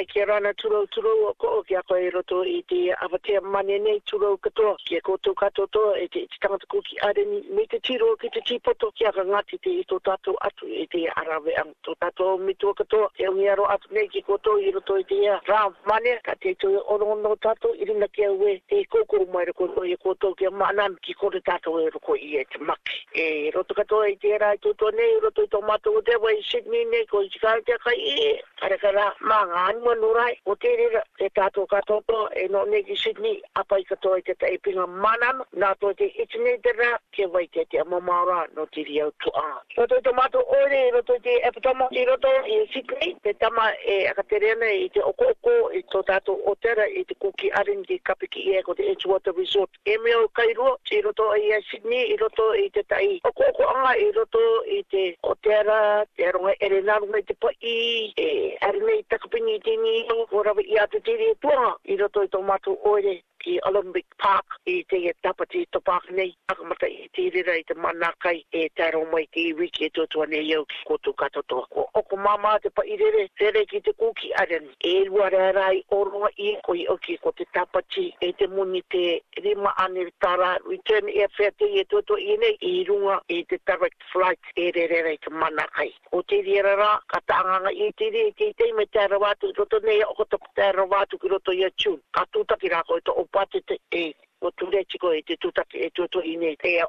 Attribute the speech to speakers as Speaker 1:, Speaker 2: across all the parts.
Speaker 1: ai ke rana turau turau o ko ki a koe roto i te awatea mane nei turau katoa ki a koutou katoto e te iti tangata kuki areni me te tiro ki te tipoto ki a ka ngati te i tō tātou atu e te arawe ang tō tātou mi tō katoa te ungi aro atu nei ki koutou i roto i te ia rā mane ka te tō e onongono tātou i rina ki a ue te i koukou mai roko no i e koutou ki a manan ki koutou tātou e roko i e te maki e roto katoa i te era i tō tō nei roto i tō mātou o te wai Sydney nei ko i tika te kai i e karakara mā ngāni mo nurai o te rira te tātou katoa e no negi Sydney apai katoa i te taipinga manam nā tō te itinerary ke vai te te amamaura no te riau tu a. Roto i tomato ore, roto i te epitoma, i roto i e sikri, te tama e akaterena i te okoko, i tō tātou o tera i te kuki arin ki kapiki i eko te Edgewater Resort. E mea o kairua, i roto i e Sydney, i roto i te tai. Okoko anga i roto i te o tera, te aronga ere nārunga i te pai, e arina i takapini i te nio, o rawa i atu tiri e tuanga, i roto i tomato ore ki Olympic Park i te e tapati to pāk nei, akamata i te rira i te manakai e taro mai te iwi ki e totoa nei au ki koto katotoa. Ko oko mama te pa i rere, rere ki te kuki aren. E lua rara i oroa i e koi au ki ko te tapati e te muni te rima ane tara. Return e fea te i e totoa i nei i runga i te direct flight e rere i te manakai. O te rira ra, ka taanganga i te te i te itei me taro watu roto nei oko te taro watu ki roto i a tune. Ka tūtaki rako i to opate te e o tu chico e te tu ta e tu tu ine te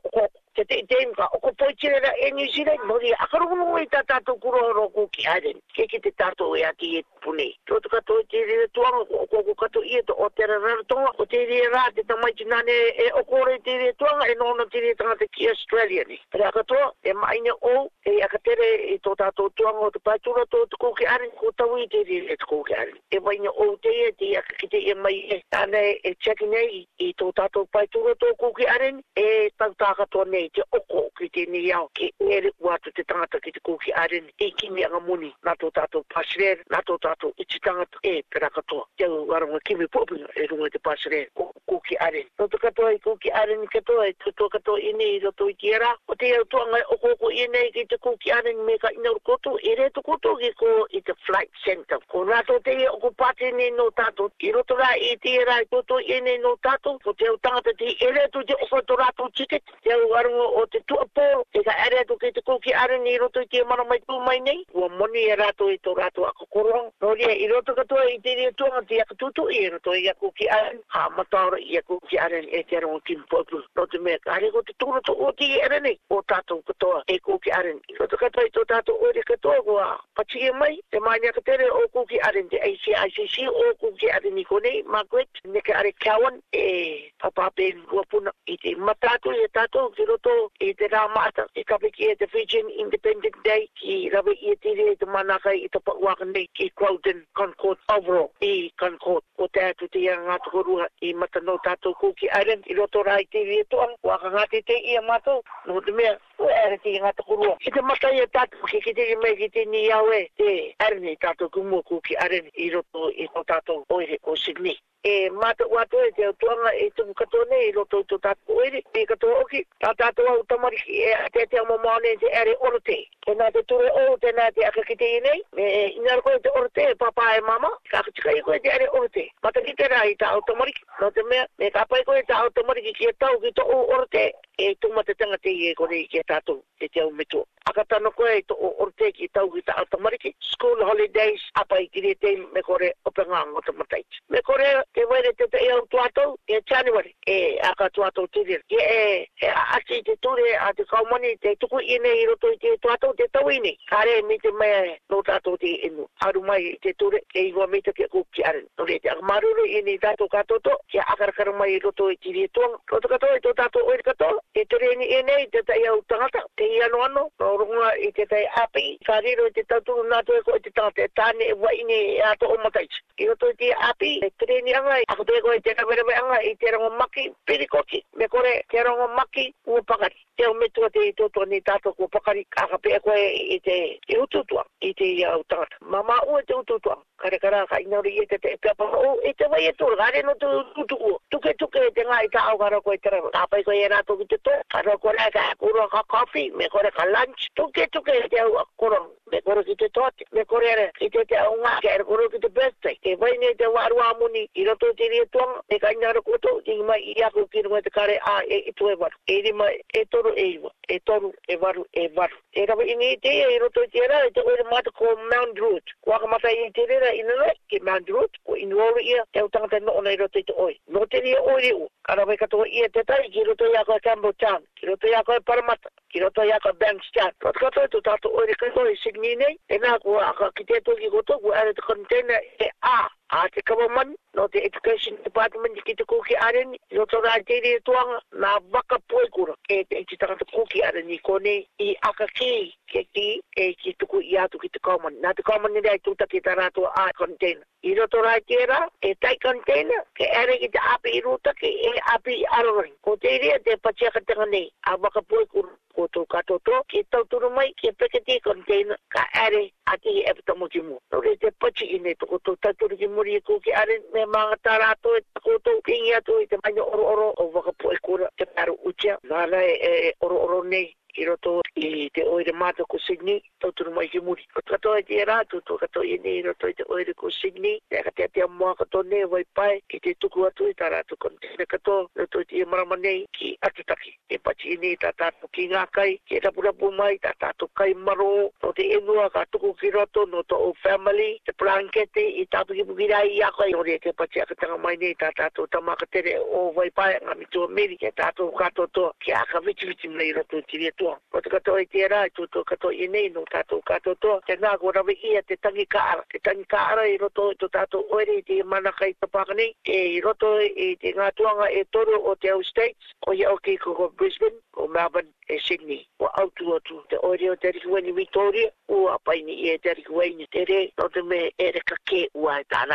Speaker 1: te te te mga o ko poi tira e New Zealand mo dia akaru mo i tata to kuro ro ko ki aden ke ki te tato e ati e pune to to ka to te re to ang ko ko ka to i e to o te re to o te re ra te ta tina ne e o ko re te re to e no tiri te tanga te ki Australia ni pra ka to e mai ne o e a ka e to tato to ang o te pa to to ko ki aden ko ta wi te re e ko ki aden e mai ne o te e te a ka e mai e tane e check nei i to tato pa to ko ki aden e tau ka to ne nei te oko ki te nei au ki ngere uatu te tangata ki te kuki aren i ki mea ngā muni nā tō tātou pasirea nā tō tātou iti tangata e pera katoa te au aranga kimi pōpunga e runga te pasirea ko kuki aren. No to kato ai kuki aren kato ai to to kato ine i roto i tiara. O te au tuanga o koko ine i te kuki aren me ka ina urkoto i re to koto ki ko i te flight center. Ko rato te i oku pate ne no tato. I roto ra i tiara i toto ine no tato. O te au tangata ti i e to te oku to rato chiket. Te au arungo o te tua po. E ka ere to ki te kuki aren i roto i tiara mana mai tu mai nei. Ua moni e rato i to rato a kokorong. No rea i roto katoa i te rea to ti a to i roto i a kuki aren. Ha matara ia ku ki are e te aro ki mpo apu te mea kare ko te tūna tō ti e ere nei o tātou katoa e ku ki are i koto katoa i tō tātou o re katoa ko a pati e mai te maania ka tere o ku ki are te ACICC o ku ki are ni nei, Margaret ne ka are kawan e papape i rua puna i te matato i e tātou ki roto i e te rā maata i e kape ki e te Fijian Independent Day ki rawe i e tiri e te manaka i te pakuaka nei ki Croydon Concord overall i Concord o te atu te ia ngātukorua i matano no tato kuki aren i roto rai te vie toa wa ka ngati te ia mato no te mea o ere te ngata kurua ki te mata ia e tato ki ki te mei ki te ni iawe te aren i tato kumu kuki aren i roto i no tato oire o Sydney e mata wato e te tuanga e tuku kato ne i roto i to tato oire e kato oki ta tato au tamari e te te amo maone te ere orote te e nga te ture o te nga te akakite i nei e ingar koe te oro te papa e mama ka fitika i koe te ere ote. Mata ki te rā i tā automariki. te mea, me ka pai koe tā automariki ki e tau ki tō o orote. E tō mata tanga te i e kore i ki e tātou te au meto. Aka tano koe to o orteki i tau ki ta atamariki. School holidays apa i kiri te me kore openga ngā ngota matai. Me kore te waere te te i au tuatou e January e aka tuatou tiri. Ki e e ati te ture a te kaumani te tuku ine i roto i te tuatou te tau ine. Kare mi te mea no tato te inu. Aru mai te ture ke i wa mita ke kuk ki aren. Nore te aga maruru ine i tato katoto ki a akarakaru mai i roto i tiri e tuang. Roto katoa i e tato oi katoa. E tere ini ine i te te i au tangata. Te i ano ano no runga i te tai api whariro i te tauturu nā tue ko i te tāte tāne e waini e ato o mataich i oto i te api e kreni anga i ako tueko i te kawerewe anga i te rongo maki pirikoki me kore te rongo maki ua pakari te o metua te i toto ni tato ua pakari kaka pe ko i te i ututua i te i au tāta mama ua te ututua kare kara ka inauri i e te te pia paka o i e te wai e tūra gare no tu tutuku tuke tuke i te ngā i ta au karo ko i te rama tāpai ko i e rato ki te tō karo ko ka kura ka kofi me これからランチ時計時計でこの me koro ki te tote, me kore ere, i te te aunga, ke ere koro ki te birthday, ke vai nei te waru amuni, i roto te rie tuanga, me ka inga ro koto, i ngi i ako kino me te kare a e i tu e waru, e di mai e toru e iwa, e toru e waru e waru. E kapa i nei te ia e, i roto te rea, te oere mata ko Mount Root, waka mata i te rea i nere, ke Mount Root, ko inu oru ia, te utangata no ona i roto i te oi. No te rea oi reu, kara vai katoa i e te tai, ki roto i ako e Campbell Town, ki roto i ako e Parramatta, ki roto i ako e Bankstown. Kato katoa tu tato oere kiko i signa nei e na ko a ka kite to ki ko to ko e te container e a a te government no te education department ki te kuki areni no tō rā te rea tuanga nā waka poikura e te e te tangata kuki areni kone i aka ki ke ki e ki tuku i atu ki te common nā te common nirei tūta ki tā rātua a container i roto rā te rā e tai container ke ere ki te api i rūta ki e api i arorangi ko te rea te pachiaka tanga nei a waka poikura ko tō katoto ki tauturu mai ki peke te container ka ere a e hi mo ki mua nore te pachi i nei toko tō tauturu ki mua mori ko ki are me manga tarato e ko to kingia to e te mai oro oro o vaka po kura te paru ucha na e, e oro oro nei i roto i te oire mātou ko Sydney, tau tunu mai ki muri. Ko te katoa i e te rātou, tō katoa i nei i roto i te oere ko Sydney, te aka te atea mua kato ne wai pai, ki te tuku atu i tā rātou kon. Tēne katoa, roto i te marama nei ki atutaki. E pati i nei tā tātou ki ngā kai, ki e rapurapu mai, tā tātou kai maro, no te enua ka tuku ki roto, no tō o family, te plankete i tātou ki bukirai i akai. No rea te pati aka tanga mai nei tā tātou tamakatere o wai pai, ngā mitua meri, ki tātou kato to ki aka vitiviti mai roto i te katoa. O te katoa i tērā i tūtō katoa i nei no tātou katoa toa. Te ngā ko rawe ia te tangi ka ara. Te tangi ka ara i roto i tō tātou oere i te manaka i tapaka E i roto i te ngā tuanga e toro o te au states. O ia oki ko ko Brisbane, o Melbourne, e Sydney. O au tu o tu. Te oere o te rikuweni Victoria. O apaini i e te rikuweni te re. O te me e re ka ke ua e tā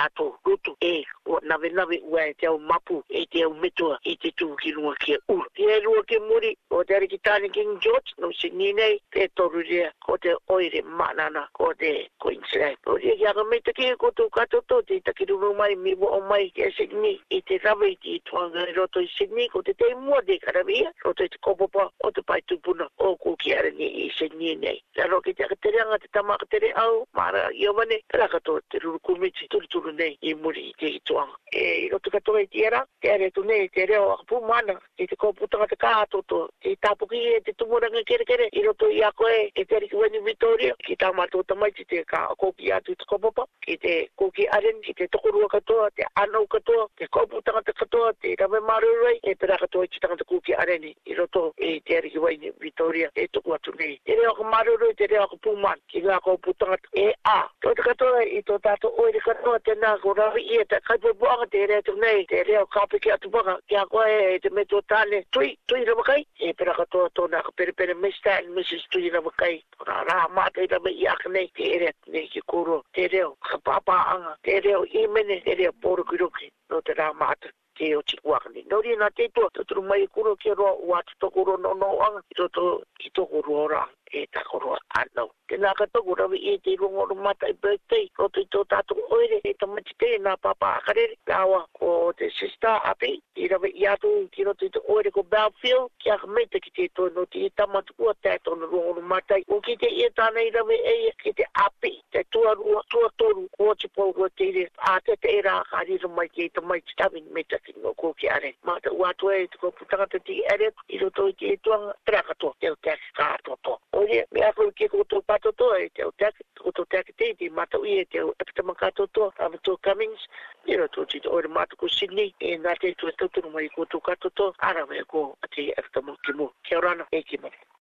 Speaker 1: rutu e. O nawe nawe ua e te au mapu e te au metua i te tūkinua kia ur. Te e rua ke muri o te ariki tāne King John sport no sini nei te toru re ko te oire manana ko te Queensland. O re ia rame te kia ko tō kato tō te taki rungu mai mi wo o mai ke Sydney i te rame ti i tuanga i roto i Sydney ko te te mua de karamia roto i te kopopa o te pai tupuna o ku ki arani i Sydney nei. Te aro ki te akatere anga te tama akatere au mara i o mane rakato te rungu mitzi turu turu nei i muri i te i E i roto katoa i era, te are tu nei te reo akapu mana i te kopu tanga te kato to, i tapuki e te tumura ranga kere kere i roto i ako e e te ariki wani Vitoria ki tā mātou tamai ki te ka koki atu te kopapa ki te koki aren ki te tokorua katoa te anau katoa te kaupu tangata katoa te rame marurai e pera katoa ki tangata koki aren i roto e te ariki wani Vitoria e toku atu nei te reo ka marurai te reo ka pūman ki ngā kaupu tangata e a tō te katoa i tō tātou oere katoa te nā ko rawi i e te kaipu buanga te reo nei te reo kāpiki atu baka ki a e te meto tāne tui tui ramakai e pera katoa tō nā ka peri pere Mr. and Mrs. Tui na wakai. Ora rā mātai rama i aka nei te ere atu nei ki kōro. Te reo, ka pāpā anga. Te reo i mene, te reo pōru ki No te rā mātai ke o tiku waka ni. Nauri nga te to tuturu mai kuro ke roa ua te tokoro no no anga, to to ki tokoro ora e ta takoro anau. Te nga katoko rawi e te rongo no matai birthday, ko i tō tātou to e tamati te nga papa akarere, rawa ko te sister api, i rawi atu ki roto i te oere ko Belfield, ki aga meita ki te tono, ki e tamatu ua tētono rohono matai. O ki te ia tāna i rawe e ki te api, te tua rua, tua toru, kua te pau rua te ire, a te te e rā, mai ki e te mai te tawin me te ati ngā kō ki are. Mā te ua tua e te kua putanga te tiki are, i roto i te e tuanga, tera katoa, te o teaki kā atoto. O rea, me ako i kia kōtou patoto, e te o teaki, kōtou teaki te i te mata ui e te o epitama katoto, Avito Cummings, i roto i te oire mātuko Sydney, e nā te tua tautunu mai kōtou katoto, ara me ko ati epitama ki mō, kia rana, e ki mō.